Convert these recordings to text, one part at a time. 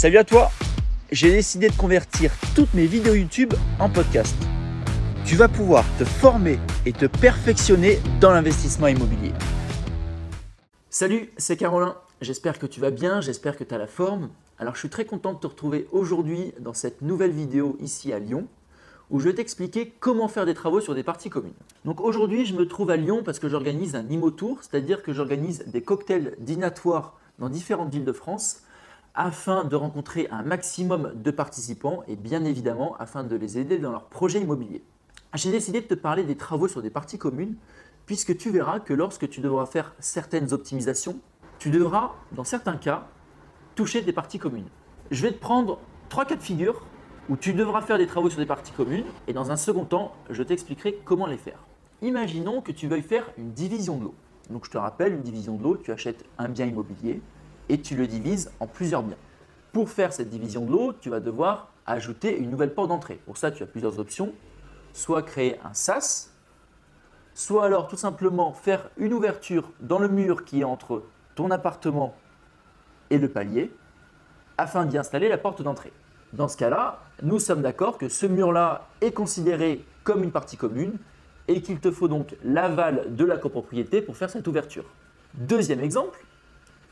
Salut à toi J'ai décidé de convertir toutes mes vidéos YouTube en podcast. Tu vas pouvoir te former et te perfectionner dans l'investissement immobilier. Salut, c'est Carolin. J'espère que tu vas bien, j'espère que tu as la forme. Alors je suis très content de te retrouver aujourd'hui dans cette nouvelle vidéo ici à Lyon où je vais t'expliquer comment faire des travaux sur des parties communes. Donc aujourd'hui, je me trouve à Lyon parce que j'organise un IMO Tour, c'est-à-dire que j'organise des cocktails dînatoires dans différentes villes de France afin de rencontrer un maximum de participants et bien évidemment afin de les aider dans leurs projets immobiliers. J'ai décidé de te parler des travaux sur des parties communes puisque tu verras que lorsque tu devras faire certaines optimisations, tu devras, dans certains cas, toucher des parties communes. Je vais te prendre trois cas de figure où tu devras faire des travaux sur des parties communes et dans un second temps, je t'expliquerai comment les faire. Imaginons que tu veuilles faire une division de l'eau. Donc je te rappelle, une division de l'eau, tu achètes un bien immobilier et tu le divises en plusieurs biens. Pour faire cette division de l'eau, tu vas devoir ajouter une nouvelle porte d'entrée. Pour ça, tu as plusieurs options. Soit créer un SAS, soit alors tout simplement faire une ouverture dans le mur qui est entre ton appartement et le palier afin d'y installer la porte d'entrée. Dans ce cas-là, nous sommes d'accord que ce mur-là est considéré comme une partie commune et qu'il te faut donc l'aval de la copropriété pour faire cette ouverture. Deuxième exemple,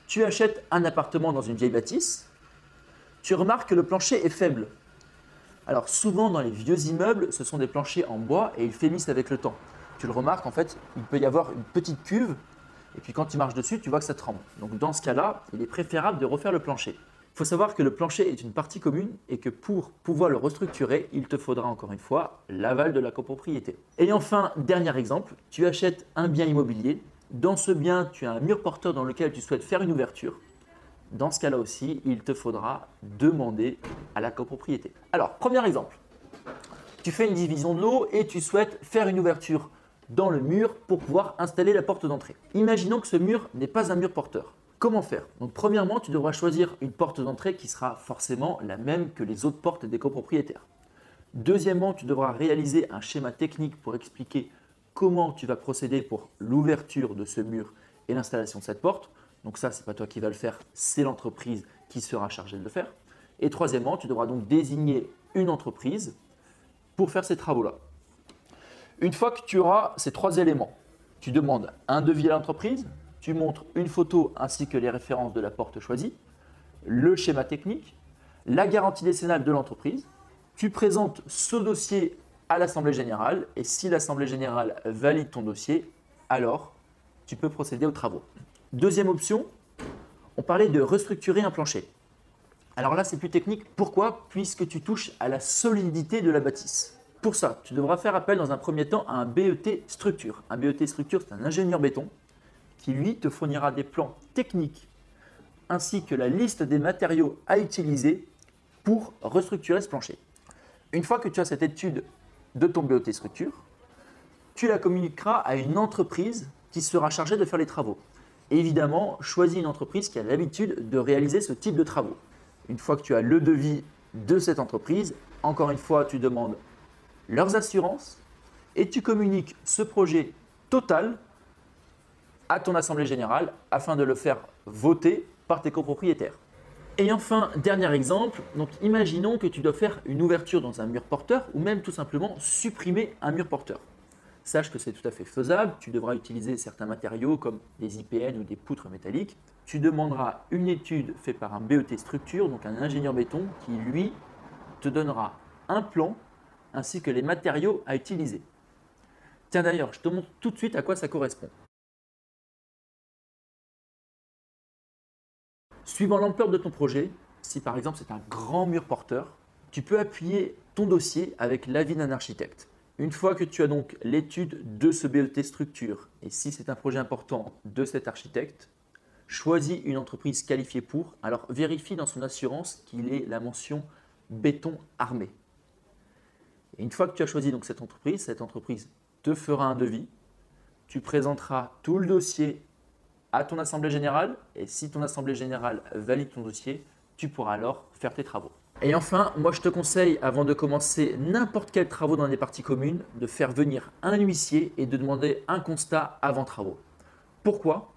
tu achètes un appartement dans une vieille bâtisse, tu remarques que le plancher est faible. Alors souvent dans les vieux immeubles, ce sont des planchers en bois et ils faiblissent avec le temps. Tu le remarques, en fait, il peut y avoir une petite cuve et puis quand tu marches dessus, tu vois que ça tremble. Donc dans ce cas-là, il est préférable de refaire le plancher. Il faut savoir que le plancher est une partie commune et que pour pouvoir le restructurer, il te faudra encore une fois l'aval de la copropriété. Et enfin, dernier exemple, tu achètes un bien immobilier. Dans ce bien, tu as un mur porteur dans lequel tu souhaites faire une ouverture. Dans ce cas-là aussi, il te faudra demander à la copropriété. Alors, premier exemple. Tu fais une division de l'eau et tu souhaites faire une ouverture dans le mur pour pouvoir installer la porte d'entrée. Imaginons que ce mur n'est pas un mur porteur. Comment faire? Donc premièrement, tu devras choisir une porte d'entrée qui sera forcément la même que les autres portes des copropriétaires. Deuxièmement, tu devras réaliser un schéma technique pour expliquer comment tu vas procéder pour l'ouverture de ce mur et l'installation de cette porte. Donc ça, ce n'est pas toi qui vas le faire, c'est l'entreprise qui sera chargée de le faire. Et troisièmement, tu devras donc désigner une entreprise pour faire ces travaux-là. Une fois que tu auras ces trois éléments, tu demandes un devis à l'entreprise, tu montres une photo ainsi que les références de la porte choisie, le schéma technique, la garantie décennale de l'entreprise. Tu présentes ce dossier à l'Assemblée générale et si l'Assemblée générale valide ton dossier, alors tu peux procéder aux travaux. Deuxième option, on parlait de restructurer un plancher. Alors là, c'est plus technique. Pourquoi? Puisque tu touches à la solidité de la bâtisse. Pour ça, tu devras faire appel dans un premier temps à un BET structure. Un BET structure, c'est un ingénieur béton qui lui te fournira des plans techniques ainsi que la liste des matériaux à utiliser pour restructurer ce plancher. Une fois que tu as cette étude de ton BOT structure, tu la communiqueras à une entreprise qui sera chargée de faire les travaux. évidemment, choisis une entreprise qui a l'habitude de réaliser ce type de travaux. Une fois que tu as le devis de cette entreprise, encore une fois, tu demandes leurs assurances et tu communiques ce projet total à ton assemblée générale afin de le faire voter par tes copropriétaires. Et enfin, dernier exemple, imaginons que tu dois faire une ouverture dans un mur porteur ou même tout simplement supprimer un mur porteur. Sache que c'est tout à fait faisable, tu devras utiliser certains matériaux comme des IPN ou des poutres métalliques. Tu demanderas une étude faite par un BET structure, donc un ingénieur béton, qui lui te donnera un plan ainsi que les matériaux à utiliser. Tiens d'ailleurs, je te montre tout de suite à quoi ça correspond. Suivant l'ampleur de ton projet, si par exemple c'est un grand mur porteur, tu peux appuyer ton dossier avec l'avis d'un architecte. Une fois que tu as donc l'étude de ce BET structure, et si c'est un projet important de cet architecte, choisis une entreprise qualifiée pour, alors vérifie dans son assurance qu'il ait la mention béton armé. Et une fois que tu as choisi donc cette entreprise, cette entreprise te fera un devis, tu présenteras tout le dossier à ton assemblée générale et si ton assemblée générale valide ton dossier, tu pourras alors faire tes travaux. Et enfin, moi je te conseille, avant de commencer n'importe quel travaux dans des parties communes, de faire venir un huissier et de demander un constat avant travaux. Pourquoi?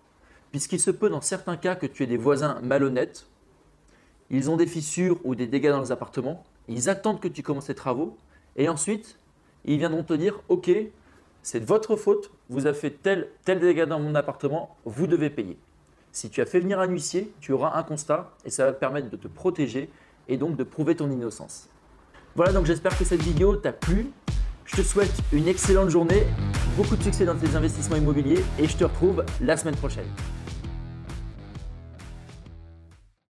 Puisqu'il se peut dans certains cas que tu aies des voisins malhonnêtes. ils ont des fissures ou des dégâts dans les appartements, ils attendent que tu commences les travaux et ensuite ils viendront te dire Ok, c'est de votre faute, vous avez fait tel, tel dégât dans mon appartement, vous devez payer. Si tu as fait venir un huissier, tu auras un constat et ça va te permettre de te protéger et donc de prouver ton innocence. Voilà, donc j'espère que cette vidéo t'a plu. Je te souhaite une excellente journée, beaucoup de succès dans tes investissements immobiliers et je te retrouve la semaine prochaine.